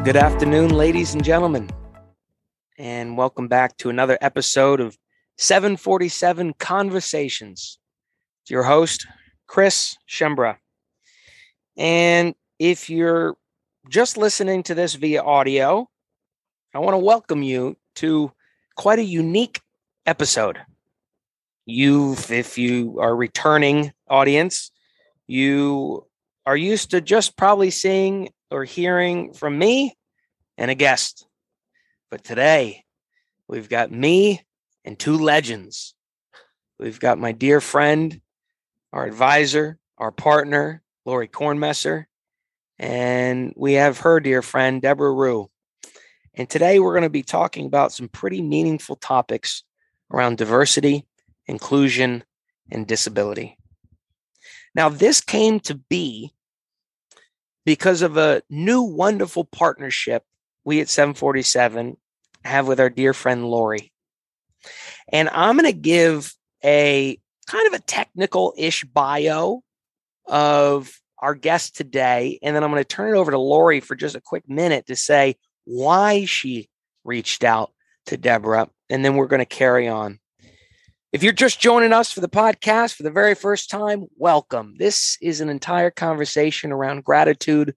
Well, good afternoon, ladies and gentlemen, and welcome back to another episode of 747 Conversations. It's your host, Chris Schembra. And if you're just listening to this via audio, I want to welcome you to quite a unique episode. You, if you are returning audience, you are used to just probably seeing or hearing from me and a guest. But today, we've got me and two legends. We've got my dear friend, our advisor, our partner, Lori Kornmesser, and we have her dear friend, Deborah Ruh. And today we're going to be talking about some pretty meaningful topics around diversity, inclusion, and disability. Now, this came to be because of a new wonderful partnership we at 747 have with our dear friend Lori. And I'm going to give a kind of a technical ish bio of our guest today. And then I'm going to turn it over to Lori for just a quick minute to say why she reached out to Deborah. And then we're going to carry on. If you're just joining us for the podcast for the very first time, welcome. This is an entire conversation around gratitude,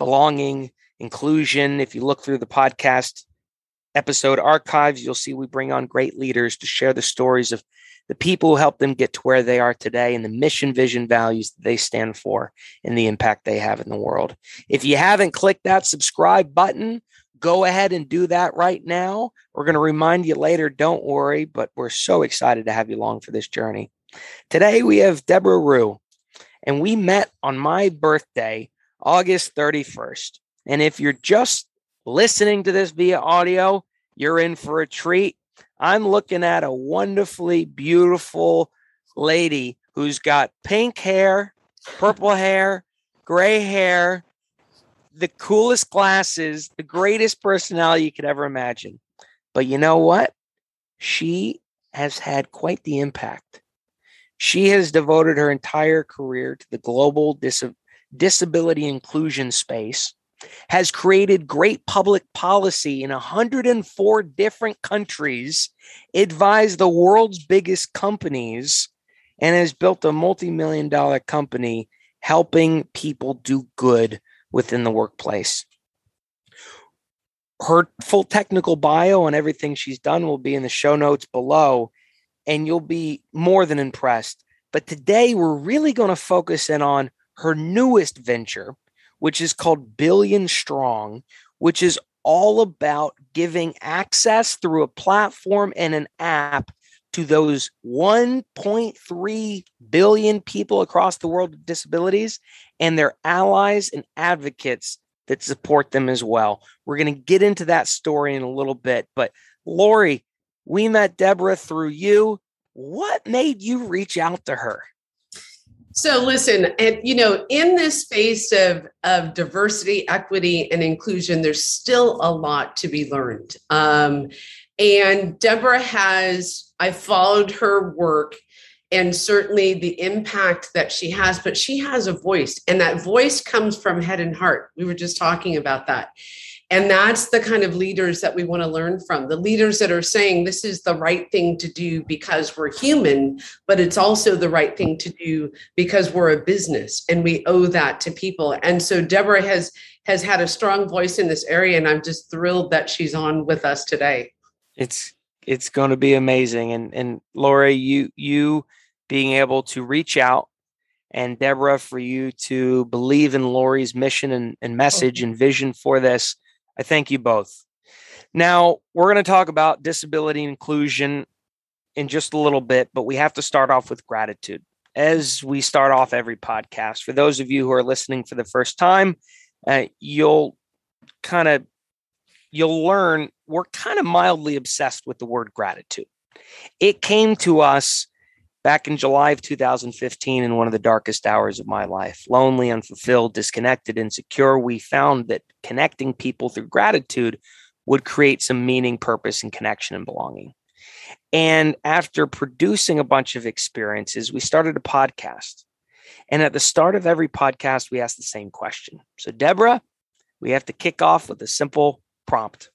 belonging, inclusion. If you look through the podcast episode archives, you'll see we bring on great leaders to share the stories of the people who helped them get to where they are today and the mission, vision, values that they stand for and the impact they have in the world. If you haven't clicked that subscribe button, go ahead and do that right now. We're going to remind you later, don't worry, but we're so excited to have you along for this journey. Today we have Deborah Ruh, and we met on my birthday, August 31st. And if you're just listening to this via audio, you're in for a treat. I'm looking at a wonderfully beautiful lady who's got pink hair, purple hair, gray hair, the coolest glasses, the greatest personality you could ever imagine. But you know what? She has had quite the impact. She has devoted her entire career to the global dis- disability inclusion space, has created great public policy in 104 different countries, advised the world's biggest companies, and has built a multi million dollar company helping people do good within the workplace. Her full technical bio and everything she's done will be in the show notes below, and you'll be more than impressed. But today, we're really going to focus in on her newest venture, which is called Billion Strong, which is all about giving access through a platform and an app to those 1.3 billion people across the world with disabilities and their allies and advocates that support them as well. We're going to get into that story in a little bit. But Lori, we met Deborah through you. What made you reach out to her? So listen, and you know, in this space of of diversity, equity, and inclusion, there's still a lot to be learned. Um, and Deborah has, I followed her work and certainly the impact that she has, but she has a voice, and that voice comes from head and heart. We were just talking about that. And that's the kind of leaders that we want to learn from the leaders that are saying this is the right thing to do because we're human, but it's also the right thing to do because we're a business and we owe that to people. And so Deborah has has had a strong voice in this area, and I'm just thrilled that she's on with us today. It's it's going to be amazing, and and Lori, you you being able to reach out and Deborah for you to believe in Lori's mission and, and message and vision for this. I thank you both. Now, we're going to talk about disability inclusion in just a little bit, but we have to start off with gratitude. As we start off every podcast, for those of you who are listening for the first time, uh, you'll kind of you'll learn we're kind of mildly obsessed with the word gratitude. It came to us back in July of 2015 in one of the darkest hours of my life. Lonely, unfulfilled, disconnected, insecure, we found that connecting people through gratitude would create some meaning, purpose, and connection and belonging. And after producing a bunch of experiences, we started a podcast. And at the start of every podcast, we ask the same question. So, Deborah, we have to kick off with a simple prompt.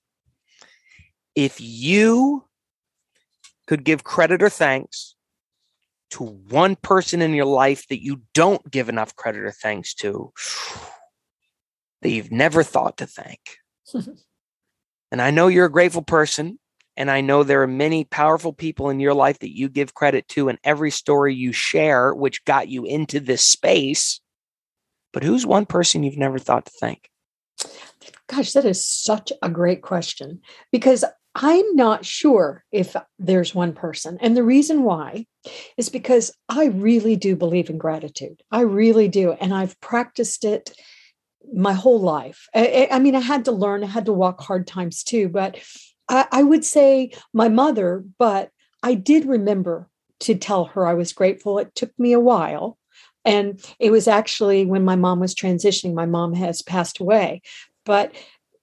If you could give credit or thanks to one person in your life that you don't give enough credit or thanks to, that you've never thought to thank. and I know you're a grateful person. And I know there are many powerful people in your life that you give credit to, and every story you share, which got you into this space. But who's one person you've never thought to thank? Gosh, that is such a great question because I'm not sure if there's one person. And the reason why is because I really do believe in gratitude. I really do. And I've practiced it my whole life. I, I, mean, I had to learn, I had to walk hard times too, but I, I would say my mother, but I did remember to tell her I was grateful. It took me a while. And it was actually when my mom was transitioning, my mom has passed away. But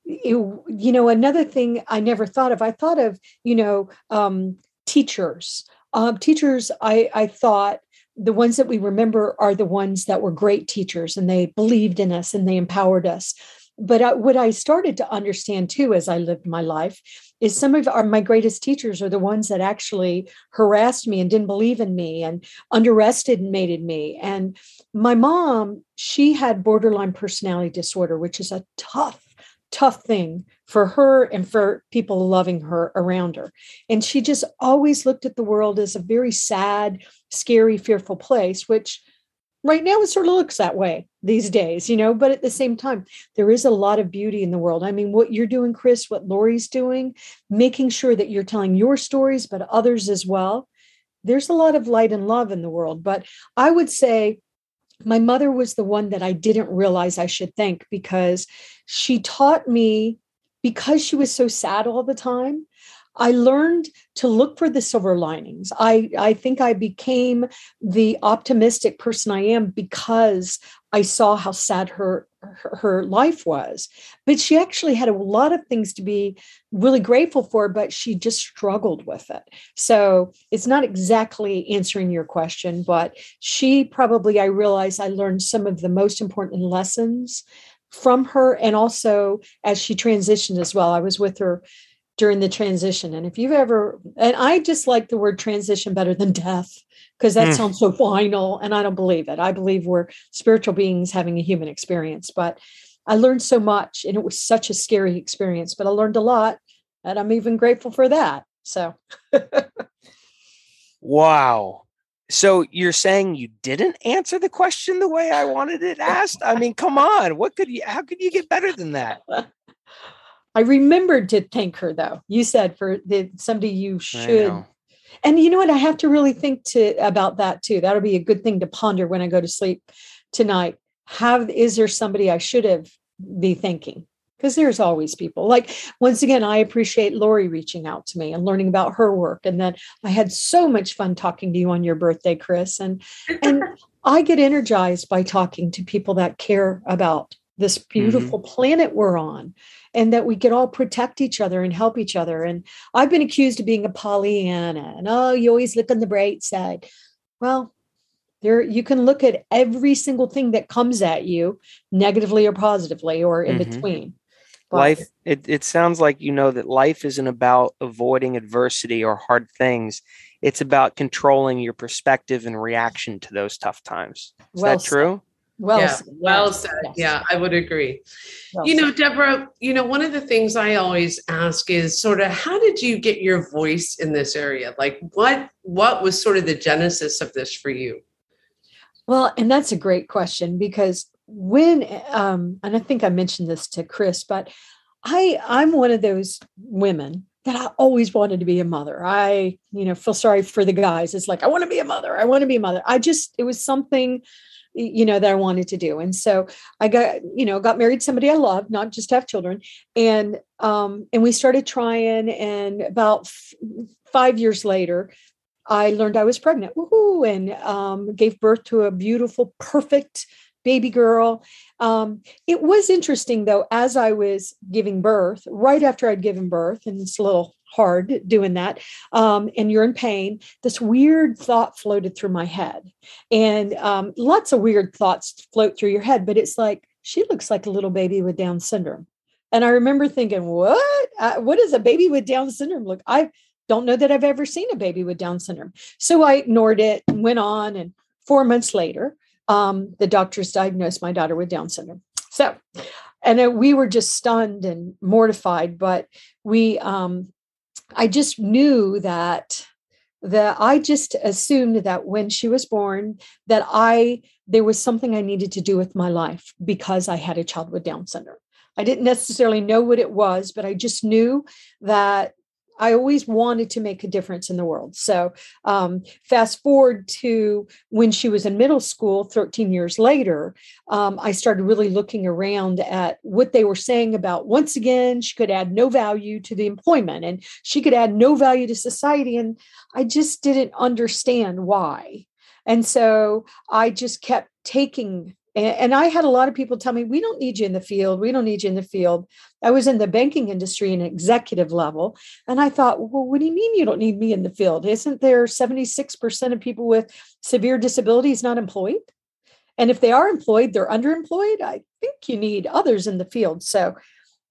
it, you know, another thing I never thought of, I thought of, you know, um, teachers. Um, teachers, I, I thought the ones that we remember are the ones that were great teachers and they believed in us and they empowered us. But what I started to understand too as I lived my life is some of our my greatest teachers are the ones that actually harassed me and didn't believe in me and underestimated me. And my mom, she had borderline personality disorder, which is a tough tough thing for her and for people loving her around her. And she just always looked at the world as a very sad, scary, fearful place, which right now it sort of looks that way these days, you know, but at the same time, there is a lot of beauty in the world. I mean, what you're doing, Chris, what Lori's doing, making sure that you're telling your stories, but others as well. There's a lot of light and love in the world. But I would say my mother was the one that I didn't realize I should thank because she taught me, because she was so sad all the time, I learned to look for the silver linings. I, I think I became the optimistic person I am because I saw how sad her, her, her life was. But she actually had a lot of things to be really grateful for, but she just struggled with it. So it's not exactly answering your question, but she probably, I realized I learned some of the most important lessons from her and also as she transitioned as well. I was with her during the transition. And if you've ever, and I just like the word transition better than death because that mm. sounds so final and I don't believe it. I believe we're spiritual beings having a human experience, but I learned so much and it was such a scary experience, but I learned a lot and I'm even grateful for that. So, wow. So you're saying you didn't answer the question the way I wanted it asked? I mean, come on. What could you how could you get better than that? I remembered to thank her though. You said for the somebody you should. And you know what? I have to really think to about that too. That'll be a good thing to ponder when I go to sleep tonight. Have is there somebody I should have be thinking? Because there's always people. Like once again, I appreciate Lori reaching out to me and learning about her work. And then I had so much fun talking to you on your birthday, Chris. And and I get energized by talking to people that care about this mm-hmm. beautiful mm-hmm. planet we're on and that we could all protect each other and help each other. And I've been accused of being a Pollyanna and oh, you always look on the bright side. Well, there you can look at every single thing that comes at you negatively or positively or in mm-hmm. between. But, life it, it sounds like you know that life isn't about avoiding adversity or hard things it's about controlling your perspective and reaction to those tough times is well that true well yeah, said. well said. Yes. Yeah, I would agree. Well you know, said. Deborah, you know, one of the things I always ask is sort of how did you get your voice in this area? Like what what was sort of the genesis of this for you? Well, and that's a great question because when um and I think I mentioned this to Chris, but I I'm one of those women that I always wanted to be a mother. I, you know, feel sorry for the guys. It's like I want to be a mother. I want to be a mother. I just it was something you know that i wanted to do. And so i got you know got married somebody i loved not just have children. And um and we started trying and about f- five years later i learned i was pregnant. Woo-hoo, and um, gave birth to a beautiful perfect baby girl. Um, it was interesting though as i was giving birth right after i'd given birth and this little hard doing that um, and you're in pain this weird thought floated through my head and um, lots of weird thoughts float through your head but it's like she looks like a little baby with Down syndrome. And I remember thinking, what? Uh, what does a baby with Down syndrome look? I don't know that I've ever seen a baby with Down syndrome. So I ignored it and went on. And four months later, um, the doctors diagnosed my daughter with Down syndrome. So, and we were just stunned and mortified. But we, um, I just knew that that I just assumed that when she was born, that I there was something I needed to do with my life because I had a child with Down syndrome. I didn't necessarily know what it was, but I just knew that I always wanted to make a difference in the world. So, um, fast forward to when she was in middle school, 13 years later, um, I started really looking around at what they were saying about once again, she could add no value to the employment and she could add no value to society. And I just didn't understand why. And so I just kept taking and, I had a lot of people tell me, we don't need you in the field. We don't need you in the field. I was in the banking industry in executive level. And I thought, well, what do you mean you don't need me in the field? Isn't there 76% of people with severe disabilities not employed? And if they are employed, they're underemployed. I think you need others in the field. So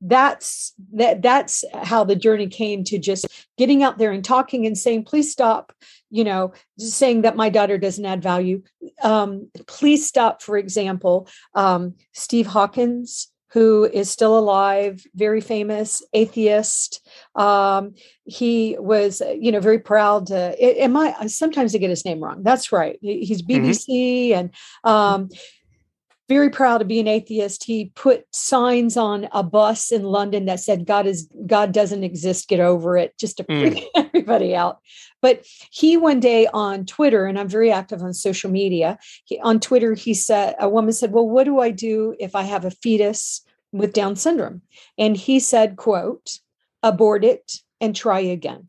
that's that that's how the journey came to just getting out there and talking and saying please stop you know saying that my daughter doesn't add value um, please stop for example um, steve hawkins who is still alive very famous atheist um, he was you know very proud to am i sometimes i get his name wrong that's right he's bbc mm-hmm. and um, very proud to be an atheist. He put signs on a bus in London that said, God is God doesn't exist, get over it, just to freak mm. everybody out. But he one day on Twitter, and I'm very active on social media, he, on Twitter, he said, a woman said, Well, what do I do if I have a fetus with Down syndrome? And he said, quote, abort it and try again.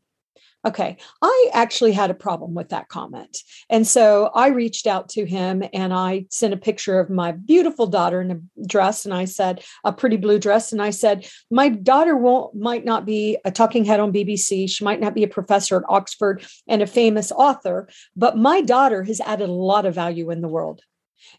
Okay, I actually had a problem with that comment. And so I reached out to him and I sent a picture of my beautiful daughter in a dress and I said a pretty blue dress and I said my daughter won't might not be a talking head on BBC, she might not be a professor at Oxford and a famous author, but my daughter has added a lot of value in the world.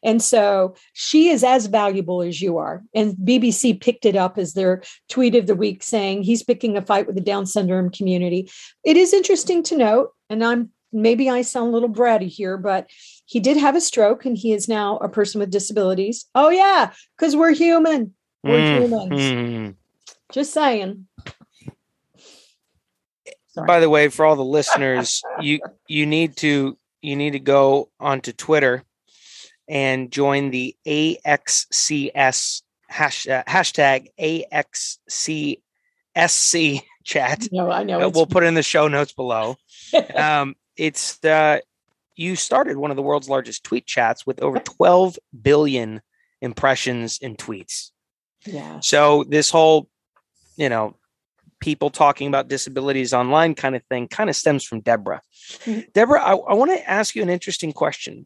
And so she is as valuable as you are. And BBC picked it up as their tweet of the week saying he's picking a fight with the Down syndrome community. It is interesting to note, and I'm maybe I sound a little bratty here, but he did have a stroke and he is now a person with disabilities. Oh, yeah, because we're human. We're mm, humans. Mm. Just saying. Sorry. By the way, for all the listeners, you you need to you need to go onto Twitter and join the AXCS hash, uh, hashtag AXCSC chat. No, I know. Uh, we'll put it in the show notes below. um, it's uh, you started one of the world's largest tweet chats with over 12 billion impressions and tweets. Yeah. So this whole, you know, people talking about disabilities online kind of thing kind of stems from Deborah. Mm-hmm. Deborah, I, I want to ask you an interesting question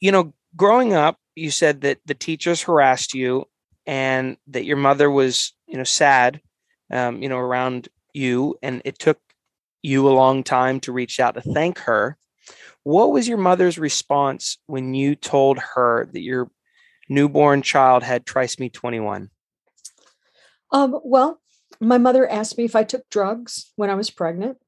you know, growing up, you said that the teachers harassed you and that your mother was, you know, sad, um, you know, around you, and it took you a long time to reach out to thank her. What was your mother's response when you told her that your newborn child had trisomy 21? Um, well, my mother asked me if I took drugs when I was pregnant.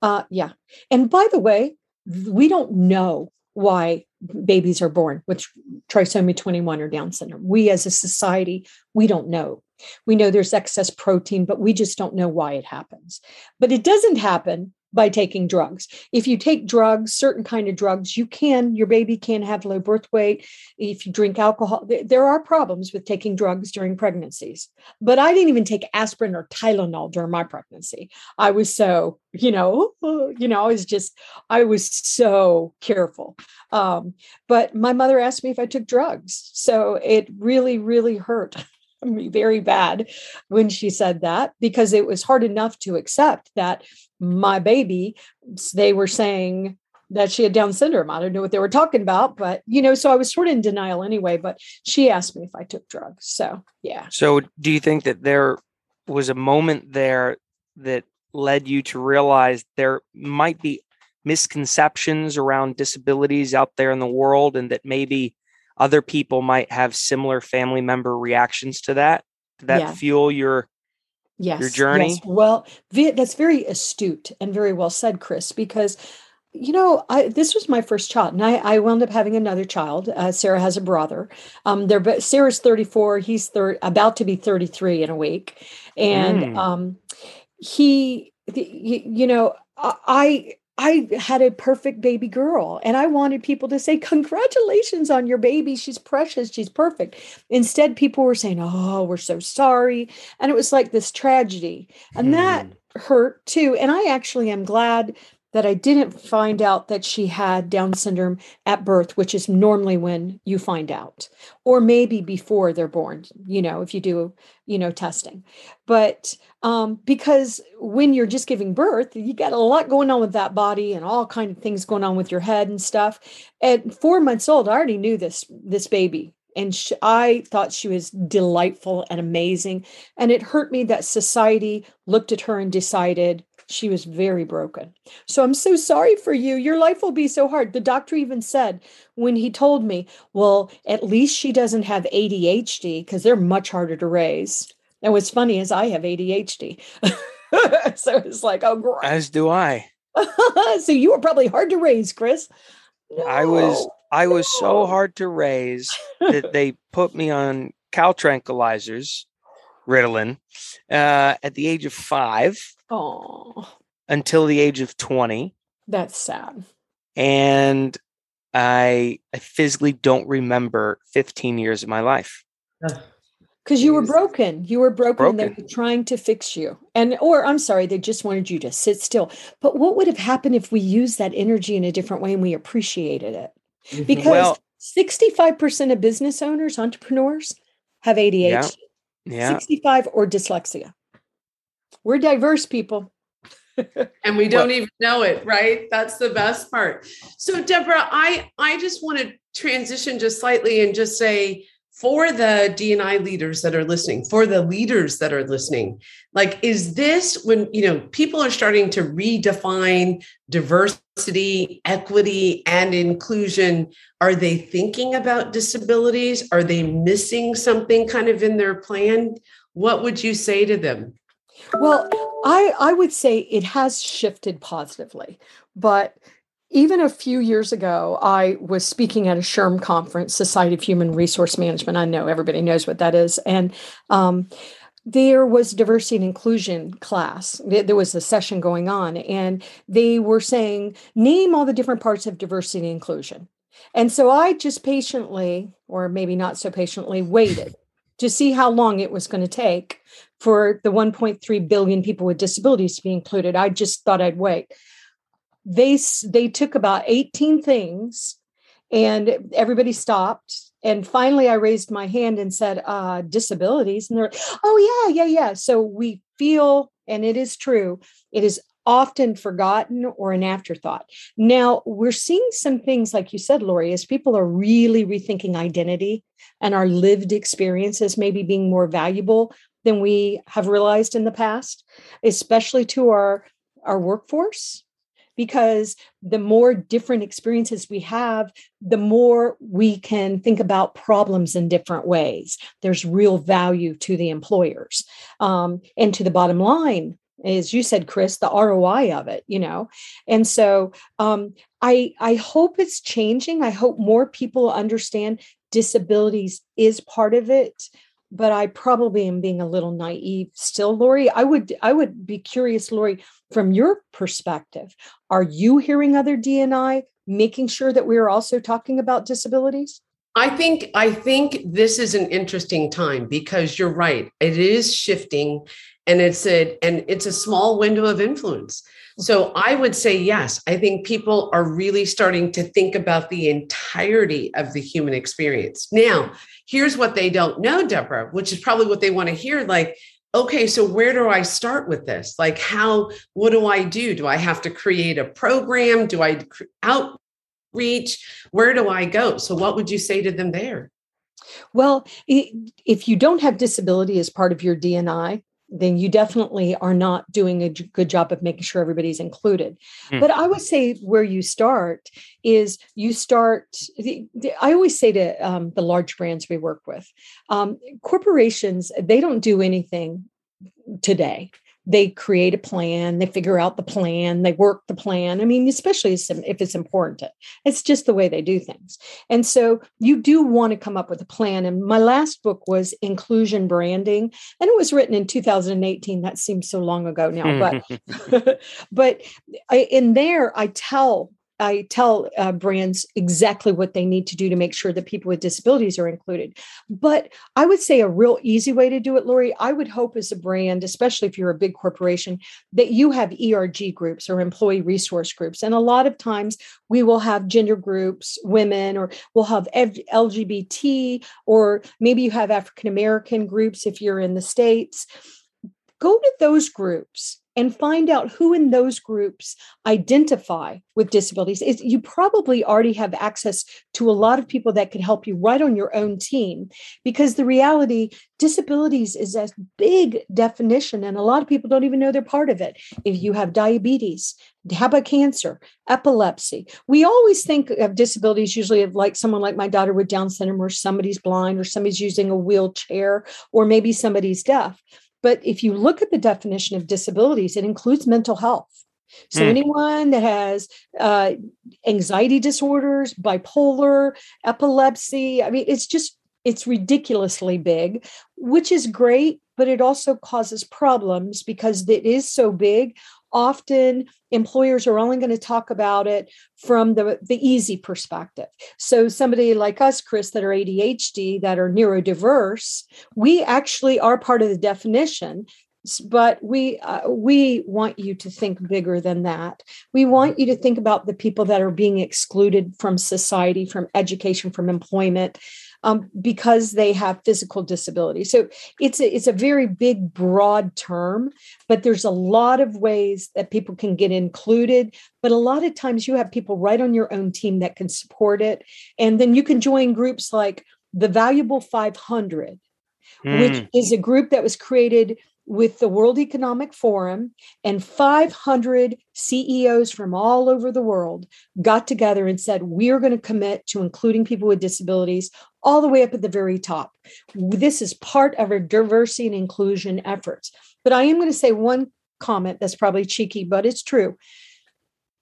Uh, yeah. And by the way, we don't know why babies are born with trisomy 21 or Down syndrome. We as a society, we don't know. We know there's excess protein, but we just don't know why it happens. But it doesn't happen by taking drugs. If you take drugs, certain kind of drugs, you can, your baby can have low birth weight. If you drink alcohol, there are problems with taking drugs during pregnancies. But I didn't even take aspirin or Tylenol during my pregnancy. I was so, you know, you know, I was just, I was so careful. Um, but my mother asked me if I took drugs. So it really, really hurt. Me very bad when she said that because it was hard enough to accept that my baby, they were saying that she had Down syndrome. I don't know what they were talking about, but you know, so I was sort of in denial anyway. But she asked me if I took drugs. So yeah. So do you think that there was a moment there that led you to realize there might be misconceptions around disabilities out there in the world and that maybe other people might have similar family member reactions to that? Did that Yeah. fuel your yes your journey? yes. well that's very astute and very well said chris because you know I, this was my first child and I, I wound up having another child uh, sarah has a brother um, they're sarah's 34 he's thir- about to be 33 in a week and Mm. um, he the, you, you know i I had a perfect baby girl, and I wanted people to say, Congratulations on your baby. She's precious. She's perfect. Instead, people were saying, Oh, we're so sorry. And it was like this tragedy. And that Hmm. hurt too. And I actually am glad that I didn't find out that she had Down syndrome at birth, which is normally when you find out, or maybe before they're born, you know, if you do, you know, testing. But um, because when you're just giving birth, you got a lot going on with that body and all kind of things going on with your head and stuff. At four months old, I already knew this this baby and sh- I thought she was delightful and amazing. And it hurt me that society looked at her and decided she was very broken. So I'm so sorry for you. Your life will be so hard. The doctor even said when he told me, well, at least she doesn't have ADHD because they're much harder to raise. And what's funny is I have ADHD. so it's like, oh, great. As do I. so you were probably hard to raise, Chris. I was I was so hard to raise that they put me on cow tranquilizers, Ritalin, uh, at the age of five Oh, until the age of 20. that's sad. And I I physically don't remember 15 years of my life. Because you were broken. You were broken, and they Broken. were trying to fix you. And or I'm sorry, they just wanted you to sit still. But what would have happened if we used that energy in a different way and we appreciated it? Because Well- 65% of business owners, entrepreneurs have ADHD. Yeah. 65 or dyslexia. We're diverse people. and we don't even know it right that's the best part so deborah i i just want to transition just slightly and just say for the dni leaders that are listening for the leaders that are listening like is this when you know people are starting to redefine diversity equity and inclusion are they thinking about disabilities? Are they missing something kind of in their plan? What would you say to them? Well, I I would say it has shifted positively, but even a few years ago, I was speaking at a SHRM conference, Society of Human Resource Management. I know everybody knows what that is, and um, there was diversity and inclusion class. There there was a session going on, and they were saying, "Name all the different parts of diversity and inclusion." And so I just patiently, or maybe not so patiently, waited to see how long it was going to take for the 1.3 billion people with disabilities to be included. I just thought I'd wait. They they took about 18 things and everybody stopped and finally I raised my hand and said uh disabilities and they're oh yeah, yeah, yeah. So we feel and it is true. It is often forgotten or an afterthought. Now, we're seeing some things like you said Lori as people are really rethinking identity and our lived experiences maybe being more valuable than we have realized in the past, especially to our our workforce because the more different experiences we have, the more we can think about problems in different ways. There's real value to the employers um, and to the bottom line. As you said, Chris, the ROI of it, you know, and so um, I I hope it's changing. I hope more people understand disabilities is part of it but I probably am being a little naive still, Lori. I would I would be curious, Lori, from your perspective, are you hearing other DNI making sure that we are also talking about disabilities? I think I think this is an interesting time because you're right. It is shifting and it's a and it's a small window of influence. So I would say yes. I think people are really starting to think about the entirety of the human experience. Now, here's what they don't know, Deborah, which is probably what they want to hear like okay, so where do I start with this? Like how what do I do? Do I have to create a program? Do I outreach? Where do I go? So what would you say to them there? Well, if you don't have disability as part of your DNI, then you definitely are not doing a good job of making sure everybody's included. Mm. But I would say where you start is you start. The, the, I always say to um, the large brands we work with, um, corporations they don't do anything today they create a plan, they figure out the plan, they work the plan. I mean, especially if it's important, it's just the way they do things. And so you do want to come up with a plan. And my last book was Inclusion Branding, and it was written in 2018. That seems so long ago now, but hmm. but I, in there I tell I tell uh, brands exactly what they need to do to make sure that people with disabilities are included. But I would say a real easy way to do it, Lori, I would hope as a brand, especially if you're a big corporation, that you have ERG groups or employee resource groups. And a lot of times we will have gender groups, women, or we'll have LGBT, or maybe you have African American groups if you're in the States. Go to those groups and find out who in those groups identify with disabilities is you probably already have access to a lot of people that can help you right on your own team because the reality disabilities is a big definition and a lot of people don't even know they're part of it. If you have diabetes how about cancer epilepsy? We always think of disabilities usually of like someone like my daughter with down syndrome or somebody's blind or somebody's using a wheelchair or maybe somebody's deaf but if you look at the definition of disabilities, it includes mental health. So, mm. anyone that has uh, anxiety disorders, bipolar, epilepsy, I mean, it's just, it's ridiculously big, which is great, but it also causes problems because it is so big often employers are only going to talk about it from the, the easy perspective. So, somebody like us, Chris, that are ADHD, that are neurodiverse, we actually are part of the definition. But we uh, we want you to think bigger than that. We want you to think about the people that are being excluded from society, from education, from employment, um, because they have physical disability. So it's a, it's a very big, broad term, but there's a lot of ways that people can get included. But a lot of times you have people right on your own team that can support it. And then you can join groups like the Valuable 500, mm. which hmm. is a group that was created with the World Economic Forum and 500 CEOs from all over the world got together and said, We are going to commit to including people with disabilities all the way up at the very top. This is part of our diversity and inclusion efforts. But I am going to say one comment that's probably cheeky, but it's true.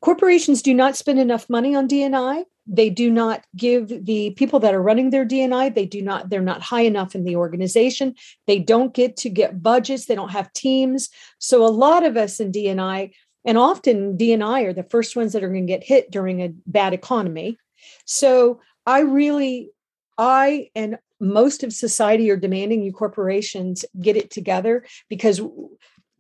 Corporations do not spend enough money on DNI they do not give the people that are running their dni they do not they're not high enough in the organization. They don't get to get budgets they don't have teams. So a lot of us in dni and often dni are the first ones that are going to get hit during a bad economy. So i really i and most of society are demanding you corporations get it together because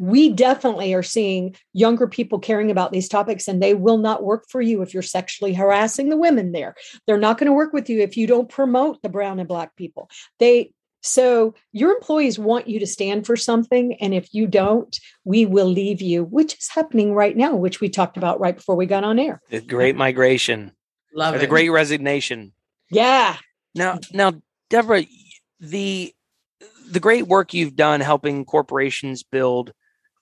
we definitely are seeing younger people caring about these topics and they will not work for you if you're sexually harassing the women there. They're not going to work with you if you don't promote the brown and black people. They so your employees want you to stand for something and if you don't we will leave you which is happening right now which we talked about right before we got on air. The great migration. Love it. the great resignation. Yeah. Now now deborah the the great work you've done helping corporations build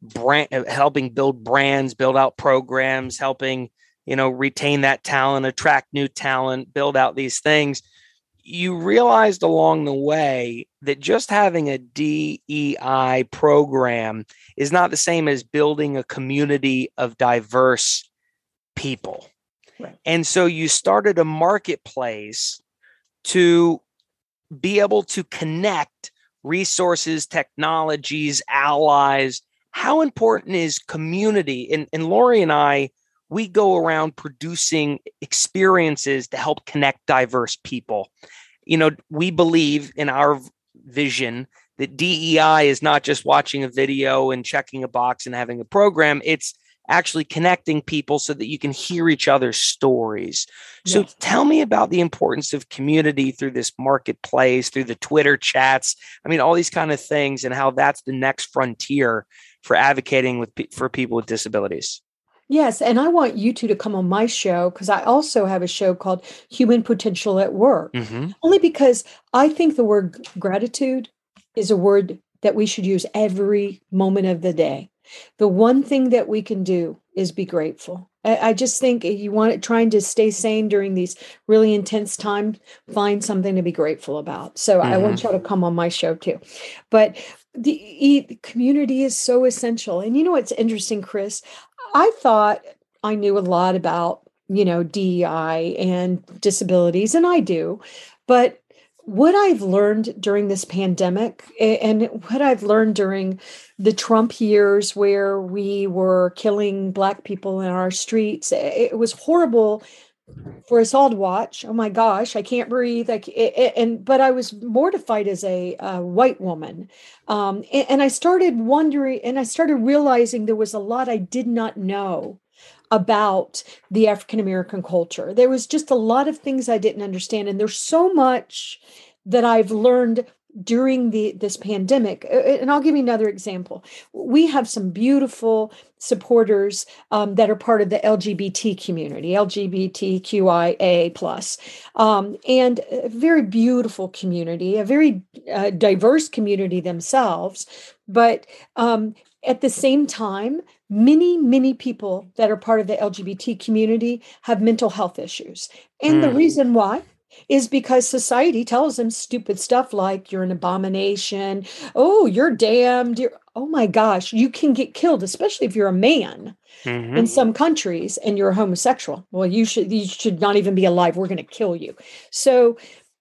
brand helping build brands build out programs helping you know retain that talent attract new talent build out these things you realized along the way that just having a DEI program is not the same as building a community of diverse people. Right. And so you started a marketplace to be able to connect resources, technologies, allies how important is community? And, and Lori and I, we go around producing experiences to help connect diverse people. You know, we believe in our vision that DEI is not just watching a video and checking a box and having a program, it's actually connecting people so that you can hear each other's stories. So yes. tell me about the importance of community through this marketplace, through the Twitter chats. I mean, all these kind of things and how that's the next frontier for advocating with for people with disabilities. Yes, and I want you two to come on my show because I also have a show called Human Potential at Work. Mm-hmm. Only because I think the word gratitude is a word that we should use every moment of the day. The one thing that we can do is be grateful. I just think you want it trying to stay sane during these really intense times, find something to be grateful about. So mm-hmm. I want mm-hmm. y'all to come on my show too. But the, community is so essential. And you know what's interesting, Chris? I thought I knew a lot about, you know, DEI and disabilities, and I do. But what I've learned during this pandemic and what I've learned during the Trump years where we were killing Black people in our streets, it was horrible for all to watch. Oh my gosh, I can't breathe. Like, and but I was mortified as a, a white woman, um, and, and I started wondering, and I started realizing there was a lot I did not know about the African American culture. There was just a lot of things I didn't understand. And there's so much that I've learned during the this pandemic and i'll give you another example we have some beautiful supporters um, that are part of the lgbt community lgbtqia plus. Um, and a very beautiful community a very uh, diverse community themselves. But um, at the same time many many people that are part of the lgbt community have mental health issues. And mm. the reason why is because society tells them stupid stuff like you're an abomination. Oh you're damned. You're, oh my gosh you can get killed especially if you're a man mm-hmm. in some countries and you're homosexual. Well you should you should not even be alive we're going to kill you. So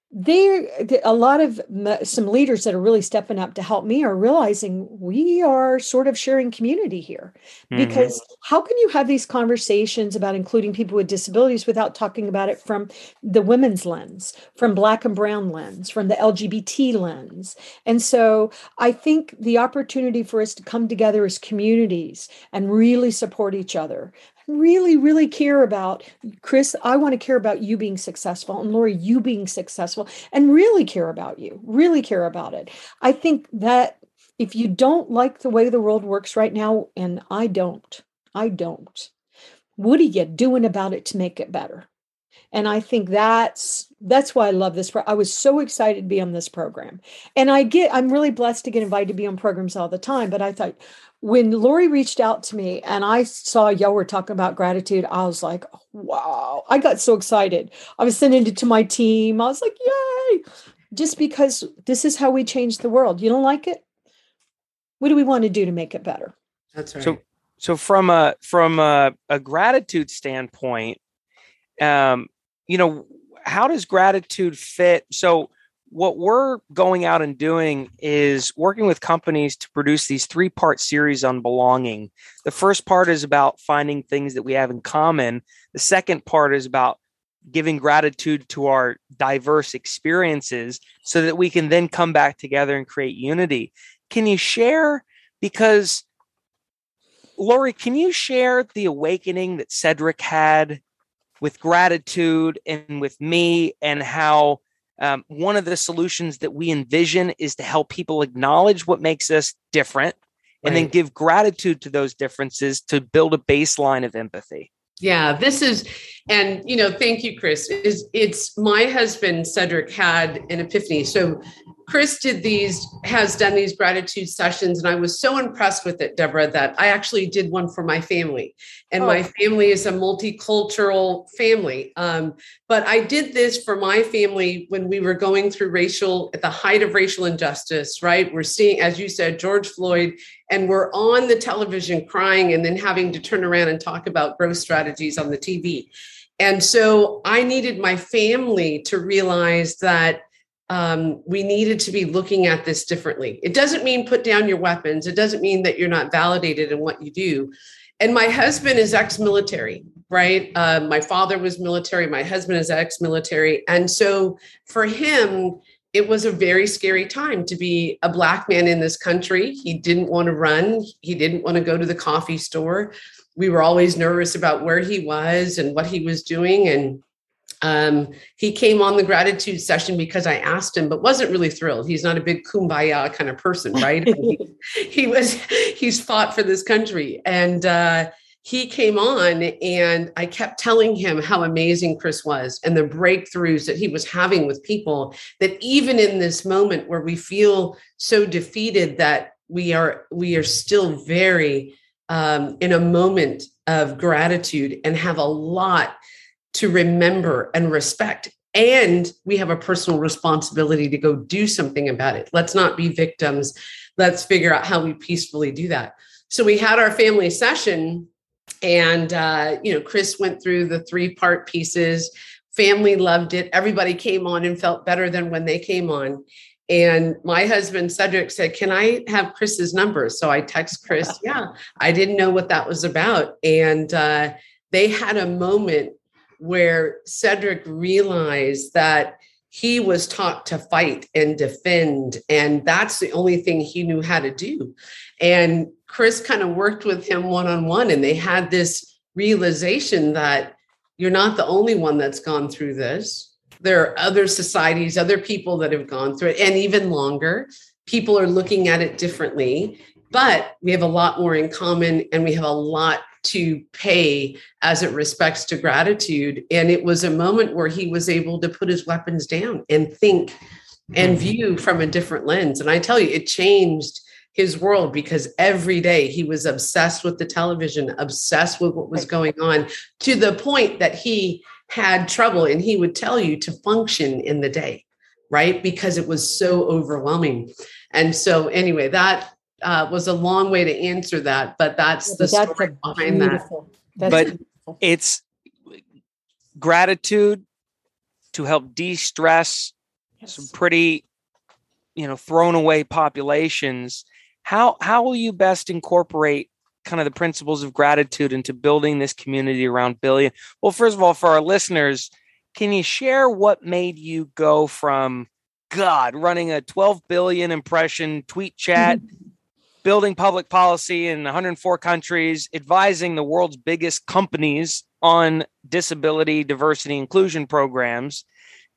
there a lot of some leaders that are really stepping up to help me are realizing we are sort of sharing community here mm-hmm. because how can you have these conversations about including people with disabilities without talking about it from the women's lens from black and brown lens from the lgbt lens and so i think the opportunity for us to come together as communities and really support each other really, really care about, Chris, I want to care about you being successful and Lori, you being successful and really care about you, really care about it. I think that if you don't like the way the world works right now, and I don't, I don't, what are you doing about it to make it better? and i think that's that's why i love this i was so excited to be on this program and i get i'm really blessed to get invited to be on programs all the time but i thought when Lori reached out to me and I saw y'all were talking about gratitude, I was like, wow, I got so excited. I was sending it to my team. I was like, yay, just because this is how we change the world. You don't like it? What do we want to do to make it better? That's right. So, so from a from a, a gratitude standpoint, um, you know, how does gratitude fit? So what we're going out and doing is working with companies to produce these three part series on belonging. The first part is about finding things that we have in common. The second part is about giving gratitude to our diverse experiences so that we can then come back together and create unity. Can you share? Because, Lori, can you share the awakening that Cedric had with gratitude and with me and how? Um, one of the solutions that we envision is to help people acknowledge what makes us different and right. then give gratitude to those differences to build a baseline of empathy. Yeah, this is, and you know, thank you, Chris. Is it's my husband Cedric had an epiphany. So Chris did these, has done these gratitude sessions, and I was so impressed with it, Deborah, that I actually did one for my family. And oh. my family is a multicultural family. Um, but I did this for my family when we were going through racial, at the height of racial injustice, right? We're seeing, as you said, George Floyd, and we're on the television crying and then having to turn around and talk about growth strategies on the TV. And so I needed my family to realize that um, we needed to be looking at this differently. It doesn't mean put down your weapons. It doesn't mean that you're not validated in what you do. And my husband is ex military, right? Uh, my father was military. My husband is ex military. And so for him, it was a very scary time to be a Black man in this country. He didn't want to run, he didn't want to go to the coffee store. We were always nervous about where he was and what he was doing. And um, he came on the gratitude session because I asked him, but wasn't really thrilled. He's not a big kumbaya kind of person, right? he, he, was, he's fought for this country. And uh, he came on and I kept telling him how amazing Chris was and the breakthroughs that he was having with people that even in this moment where we feel so defeated that we are we are still very um, in a moment of gratitude and have a lot to remember and respect. And we have a personal responsibility to go do something about it. Let's not be victims. Let's figure out how we peacefully do that. So we had our family session and uh, you know chris went through the three part pieces. Family loved it. Everybody came on and felt better than when they came on. And my husband cedric said can i have chris's number? So i text chris. Yeah i didn't know what that was about. And uh, they had a moment where cedric realized that he was taught to fight and defend and that's the only thing he knew how to do. And Chris kind of worked with him one on one, and they had this realization that you're not the only one that's gone through this. There are other societies, other people that have gone through it, and even longer. People are looking at it differently, but we have a lot more in common and we have a lot to pay as it respects to gratitude. And it was a moment where he was able to put his weapons down and think and mm-hmm. view from a different lens. And I tell you, it changed his world because every day he was obsessed with the television, obsessed with what was going on to the point that he had trouble and he would tell you to function in the day, right? Because it was so overwhelming. And so, anyway, that uh, was a long way to answer that, but that's the that's story behind beautiful. that. That's but beautiful. it's gratitude to help de-stress yes. some pretty you know thrown away populations how how will you best incorporate kind of the principles of gratitude into building this community around billion? Well first of all for our listeners can you share what made you go from god running a 12 billion impression tweet chat building public policy in 104 countries advising the world's biggest companies on disability diversity inclusion programs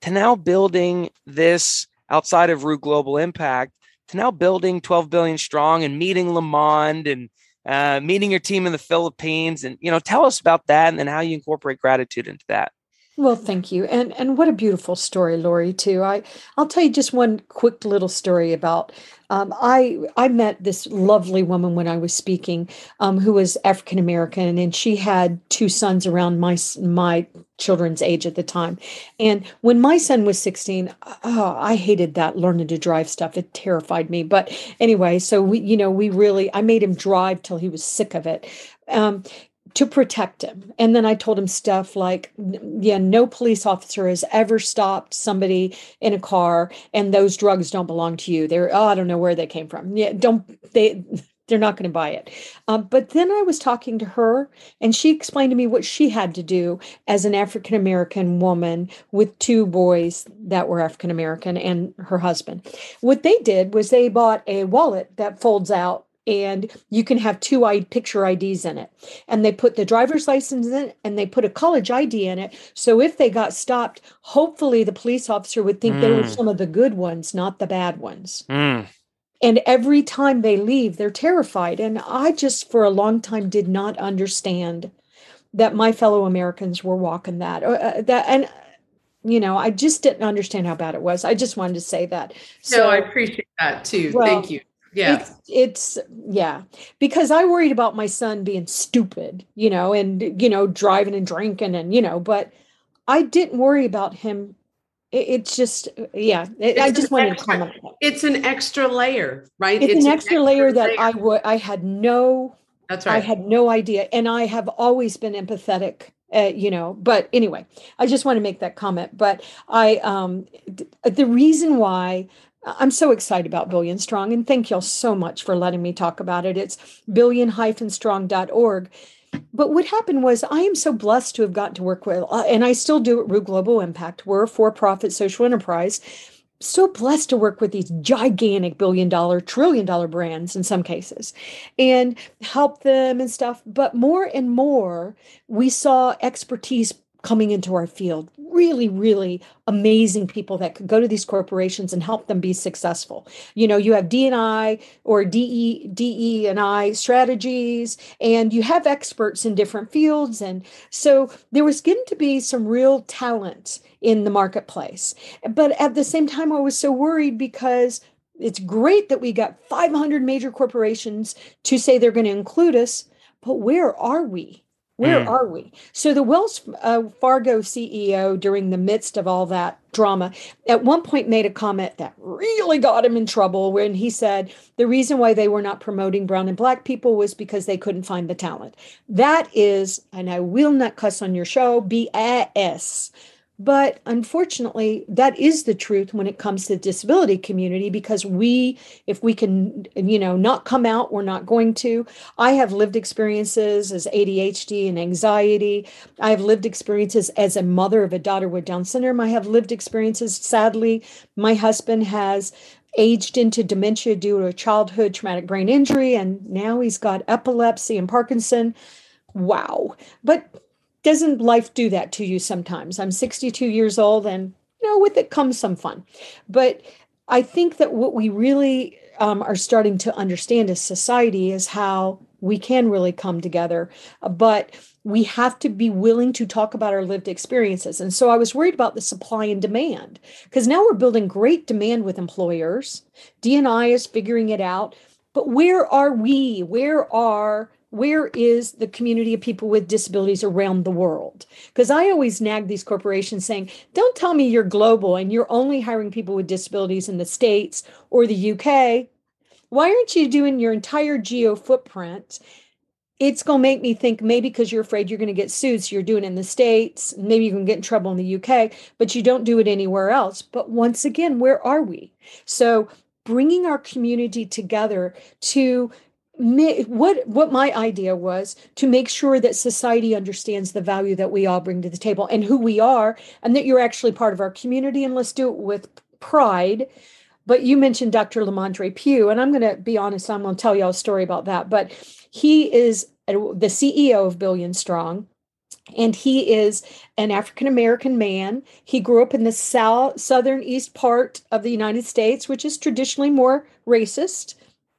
to now building this outside of Ruh Global Impact to now building 12 billion strong and meeting Lamond and uh, meeting your team in the Philippines. And, you know, tell us about that and then how you incorporate gratitude into that. Well, thank you. And and what a beautiful story, Lori, too. I I'll tell you just one quick little story about um, I I met this lovely woman when I was speaking, um, who was African American, and she had two sons around my my children's age at the time. And when my son was 16, oh, I hated that learning to drive stuff. It terrified me. But anyway, so we, you know, we really I made him drive till he was sick of it. Um, to protect him. And then I told him stuff like, yeah, no police officer has ever stopped somebody in a car and those drugs don't belong to you. They're, oh, I don't know where they came from. Yeah, don't, they, they're not going to buy it. Um, but then I was talking to her and she explained to me what she had to do as an African American woman with two boys that were African American and her husband. What they did was they bought a wallet that folds out and you can have two picture IDs in it. And they put the driver's license in it and they put a college ID in it. So if they got stopped, hopefully the police officer would think mm. they were some of the good ones, not the bad ones. Mm. And every time they leave, they're terrified. And I just, for a long time, did not understand that my fellow Americans were walking that. Uh, uh that and you know, I just didn't understand how bad it was. I just wanted to say that. So no, I appreciate that too. Well, Thank you yeah. It's, it's yeah because i worried about my son being stupid you know and you know driving and drinking and you know but i didn't worry about him. It, it's just yeah it, i just wanted extra, to comment it's an extra layer right? It's, it's an, extra, extra layer, layer. That i would i had no that's right. i had no idea and i have always been empathetic uh, you know but anyway i just want to make that comment but i um the reason why I'm so excited about Billion Strong, and thank y'all so much for letting me talk about it. It's billion-strong.org. But what happened was, I am so blessed to have gotten to work with, uh, and I still do at Ruh Global Impact. We're a for profit social enterprise. So blessed to work with these gigantic billion dollar, trillion dollar brands in some cases and help them and stuff. But more and more, we saw expertise coming into our field. Really really amazing people that could go to these corporations and help them be successful. You know you have d&i or de de and i strategies and you have experts in different fields. And so there was getting to be some real talent in the marketplace. But at the same time i was so worried because it's great that we got 500 major corporations to say they're going to include us but where are we where mm. are we? So the Wells uh, Fargo CEO, during the midst of all that drama, at one point made a comment that really got him in trouble when he said the reason why they were not promoting brown and black people was because they couldn't find the talent. That is, and I will not cuss on your show, BS. But unfortunately, that is the truth when it comes to the disability community because we, if we can, you know, not come out, we're not going to. I have lived experiences as ADHD and anxiety. I have lived experiences as a mother of a daughter with Down syndrome. I have lived experiences, sadly, my husband has aged into dementia due to a childhood traumatic brain injury, and now he's got epilepsy and Parkinson. Wow. But doesn't life do that to you sometimes? I'm 62 years old and you know with it comes some fun. But I think that what we really um, are starting to understand as society is how we can really come together. But we have to be willing to talk about our lived experiences. And so I was worried about the supply and demand because now we're building great demand with employers. DNI is figuring it out. But where are we? Where are where is the community of people with disabilities around the world? Because I always nag these corporations saying, don't tell me you're global and you're only hiring people with disabilities in the States or the UK. Why aren't you doing your entire geo footprint? It's going to make me think maybe because you're afraid you're going to get sued. So you're doing it in the States. Maybe you can get in trouble in the UK, but you don't do it anywhere else. But once again, where are we? So bringing our community together to what what my idea was to make sure that society understands the value that we all bring to the table and who we are and that you're actually part of our community and let's do it with pride but you mentioned dr lamondre pugh and i'm going to be honest i'm going to tell y'all a story about that but he is the ceo of billion strong and he is an African American man. He grew up in the south southern east part of the United States, which is traditionally more racist.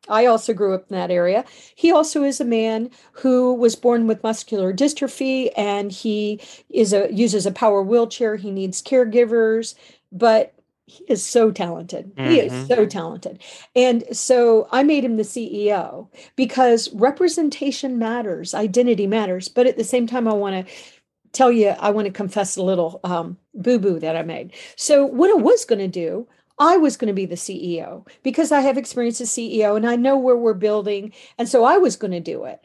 I also grew up in that area. He also is a man who was born with muscular dystrophy and he is a uses a power wheelchair. He needs caregivers, but he is so talented. Mm-hmm. He is mm-hmm. so talented. And so I made him the CEO because representation matters, identity matters. But at the same time, I want to tell you, I want to confess a little um, boo boo that I made. So, what I was going to do I was going to be the CEO because I have experience as CEO and I know where we're building. And so I was going to do it.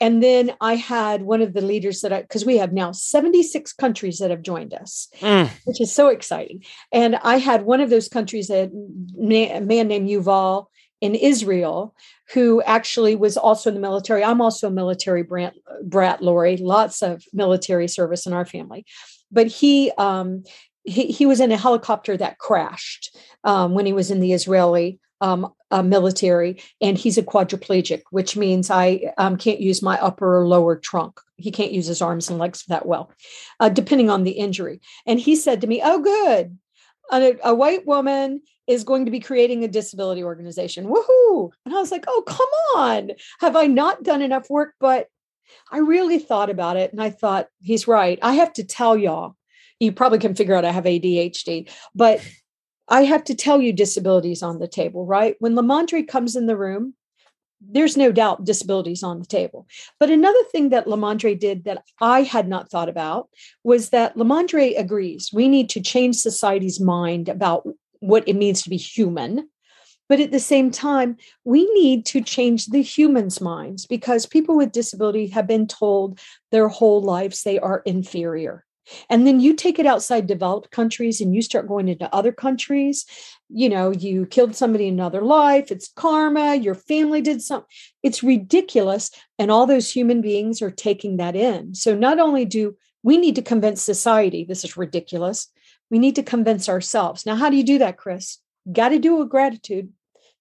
And then I had one of the leaders that I, because we have now 76 countries that have joined us, mm. which is so exciting. And I had one of those countries, a man named Yuval in Israel, who actually was also in the military. I'm also a military brat, brat Lori, lots of military service in our family. But he um, he, he was in a helicopter that crashed um, when he was in the Israeli um, uh, military, and he's a quadriplegic, which means I um, can't use my upper or lower trunk. He can't use his arms and legs that well, uh, depending on the injury. And he said to me, "Oh, good, a, a white woman is going to be creating a disability organization. Woohoo!" And I was like, "Oh, come on! Have I not done enough work?" But I really thought about it, and I thought he's right. I have to tell y'all you probably can figure out I have ADHD, but I have to tell you disabilities on the table, right? When Lamondre comes in the room, there's no doubt disabilities on the table. But another thing that Lamondre did that I had not thought about was that Lamondre agrees we need to change society's mind about what it means to be human. But at the same time, we need to change the humans' minds because people with disability have been told their whole lives they are inferior. And then you take it outside developed countries and you start going into other countries. You know, you killed somebody in another life, it's karma, your family did something. It's ridiculous. And all those human beings are taking that in. So not only do we need to convince society this is ridiculous, we need to convince ourselves. Now, how do you do that, Chris? Got to do a gratitude.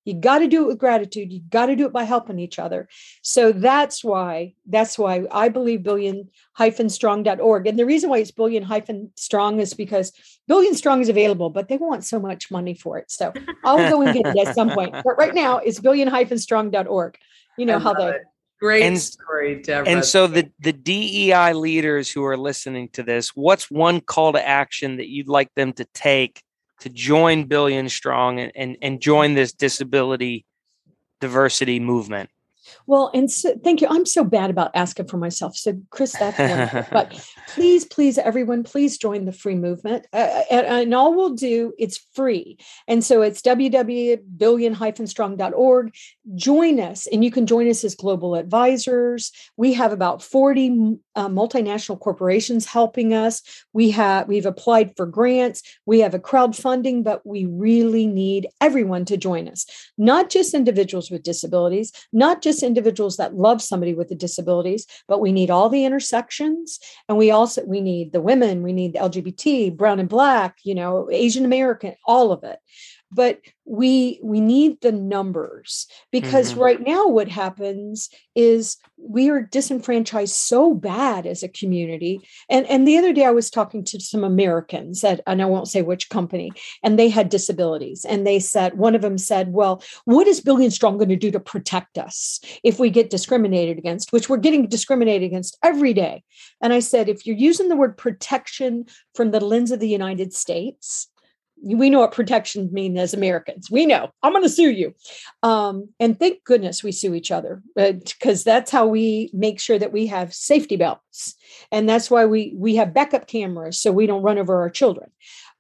You got to do it with gratitude. You got to do it by helping each other. So that's why that's why I believe billion hyphen strong.org. And the reason why it's billion hyphen strong is because billion strong is available, but they want so much money for it. So I'll go and get it at some point. But right now it's billion hyphen strong.org. You know how the Great and, story, Deborah. And so the the DEI leaders who are listening to this, what's one call to action that you'd like them to take to join Billion Strong and, and, and join this disability diversity movement? Well, and so, thank you. I'm so bad about asking for myself. So, Chris, that's but please, please, everyone, please join the free movement. Uh, uh and, and, all we'll do, it's free. And so it's www.billion-strong.org. Join us, and you can join us as global advisors. We have about 40 uh, multinational corporations helping us. We have we've applied for grants. We have a crowdfunding, but we really need everyone to join us. Not just individuals with disabilities, not just individuals that love somebody with the disabilities, but we need all the intersections, and we also we need the women, we need the LGBT, brown and black, you know, Asian American, all of it but we we need the numbers because mm-hmm. right now what happens is we are disenfranchised so bad as a community. And and the other day i was talking to some americans that and i won't say which company and they had disabilities and they said one of them said well what is billion strong going to do to protect us if we get discriminated against? Which we're getting discriminated against every day. And i said if you're using the word protection from the lens of the united states we know what protection means as Americans. We know. I'm going to sue you. Um, and thank goodness we sue each other because that's how we make sure that we have safety belts. And that's why we we have backup cameras so we don't run over our children.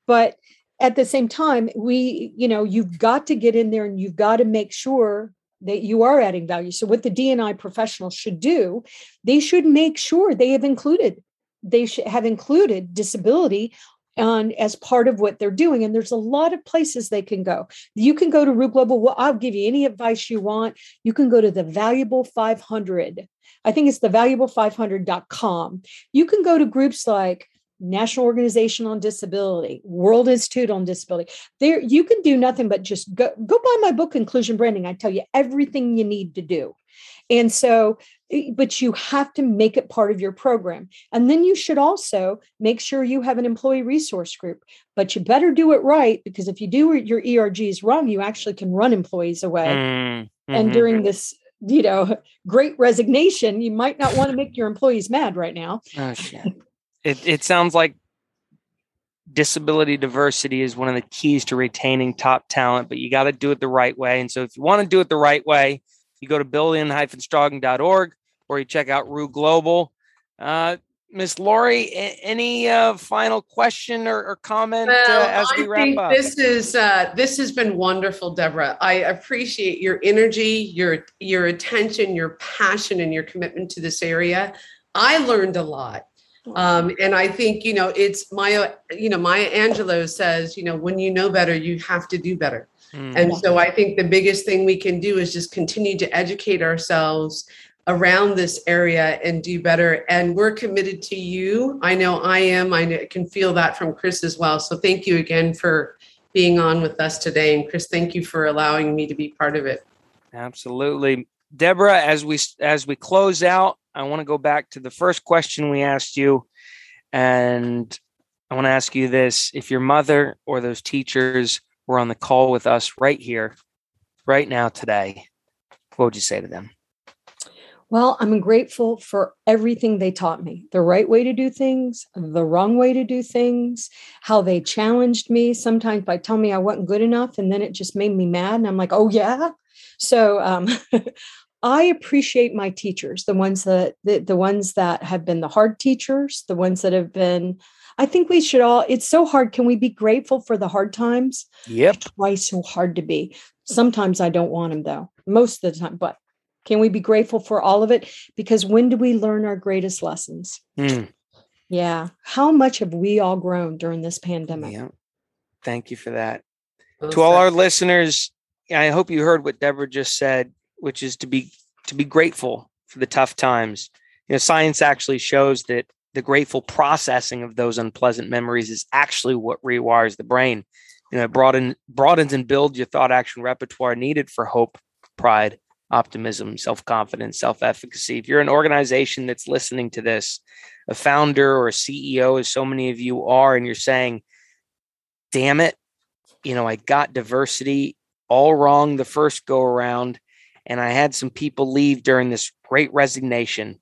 But at the same time, we, you know, you've got to get in there and you've got to make sure that you are adding value. So what the DNI professionals should do, they should make sure they have included they have included disability on as part of what they're doing. And there's a lot of places they can go. You can go to Ruh Global. Well, I'll give you any advice you want. You can go to the Valuable 500. I think it's the valuable500.com. You can go to groups like National Organization on Disability, World Institute on Disability. There, you can do nothing but just go go buy my book, Inclusion Branding. I tell you everything you need to do. And so, eh, but you have to make it part of your program. And then you should also make sure you have an employee resource group. But you better do it right because if you do your ERGs wrong, you actually can run employees away. Mm-hmm. And during this you know, great resignation, you might not want to make your employees mad right now. Oh, shit. It, it sounds like disability diversity is one of the keys to retaining top talent, but you got to do it the right way. And so if you want to do it the right way, you go to billion-strong.org or you check out Ruh Global. Uh, Miss Lori, any uh, final question or, or comment well, uh, as we wrap up? This is uh, this has been wonderful, Deborah. I appreciate your energy, your your attention, your passion, and your commitment to this area. I learned a lot. Um, and I think, you know, it's Maya, you know, Maya Angelou says, you know, when you know better, you have to do better. Mm. And so I think the biggest thing we can do is just continue to educate ourselves around this area and do better. And we're committed to you. I know I am. I can feel that from Chris as well. So thank you again for being on with us today. And Chris, thank you for allowing me to be part of it. Absolutely. Deborah, as we as we close out, I want to go back to the first question we asked you. And I want to ask you this if your mother or those teachers were on the call with us right here, right now, today, what would you say to them? Well, I'm grateful for everything they taught me the right way to do things, the wrong way to do things, how they challenged me sometimes by telling me I wasn't good enough. And then it just made me mad. And I'm like, oh, yeah. So um, I appreciate my teachers, the ones that the, the ones that have been the hard teachers, the ones that have been I think we should all, it's so hard. Can we be grateful for the hard times? Yep. I try so hard to be. Sometimes I don't want them though, most of the time, but can we be grateful for all of it? Because when do we learn our greatest lessons? Mm. Yeah. How much have we all grown during this pandemic? Yeah. Thank you for that. Well, to all our listeners, I hope you heard what Deborah just said, which is to be to be grateful for the tough times. You know, science actually shows that the grateful processing of those unpleasant memories is actually what rewires the brain. you know, broaden, broadens and builds your thought action repertoire needed for hope, pride, optimism, self confidence, self efficacy. If you're an organization that's listening to this, a founder or a CEO, as so many of you are, and you're saying, damn it, you know, I got diversity all wrong the first go around, and I had some people leave during this great resignation.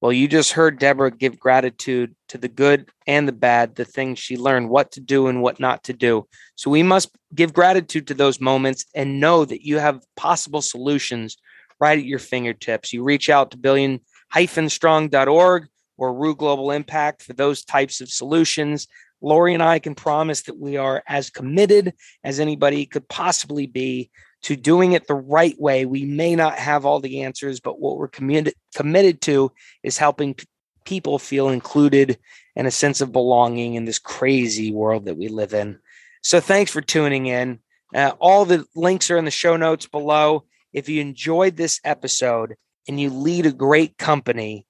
Well, you just heard Deborah give gratitude to the good and the bad, the things she learned, what to do and what not to do. So we must give gratitude to those moments and know that you have possible solutions right at your fingertips. You reach out to billion-strong.org or Ruh Global Impact for those types of solutions. Lori and I can promise that we are as committed as anybody could possibly be to doing it the right way. We may not have all the answers, but what we're committed committed to is helping p- people feel included and a sense of belonging in this crazy world that we live in. So thanks for tuning in. Uh, all the links are in the show notes below. If you enjoyed this episode and you lead a great company,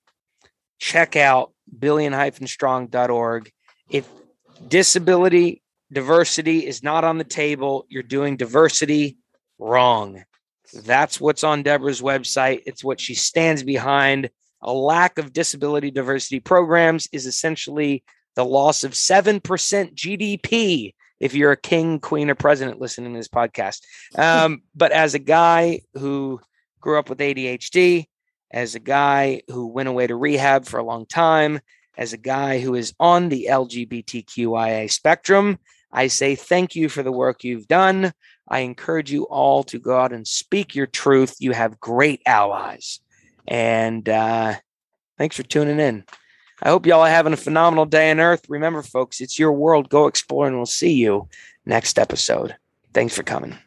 check out billion-strong.org. If disability diversity is not on the table, you're doing diversity wrong. That's what's on Deborah's website. It's what she stands behind. A lack of disability diversity programs is essentially the loss of 7% GDP if you're a king, queen, or president listening to this podcast. Um, but as a guy who grew up with ADHD, as a guy who went away to rehab for a long time, as a guy who is on the LGBTQIA spectrum, I say thank you for the work you've done. I encourage you all to go out and speak your truth. You have great allies. And uh, thanks for tuning in. I hope y'all are having a phenomenal day on Earth. Remember, folks, it's your world. Go explore, and we'll see you next episode. Thanks for coming.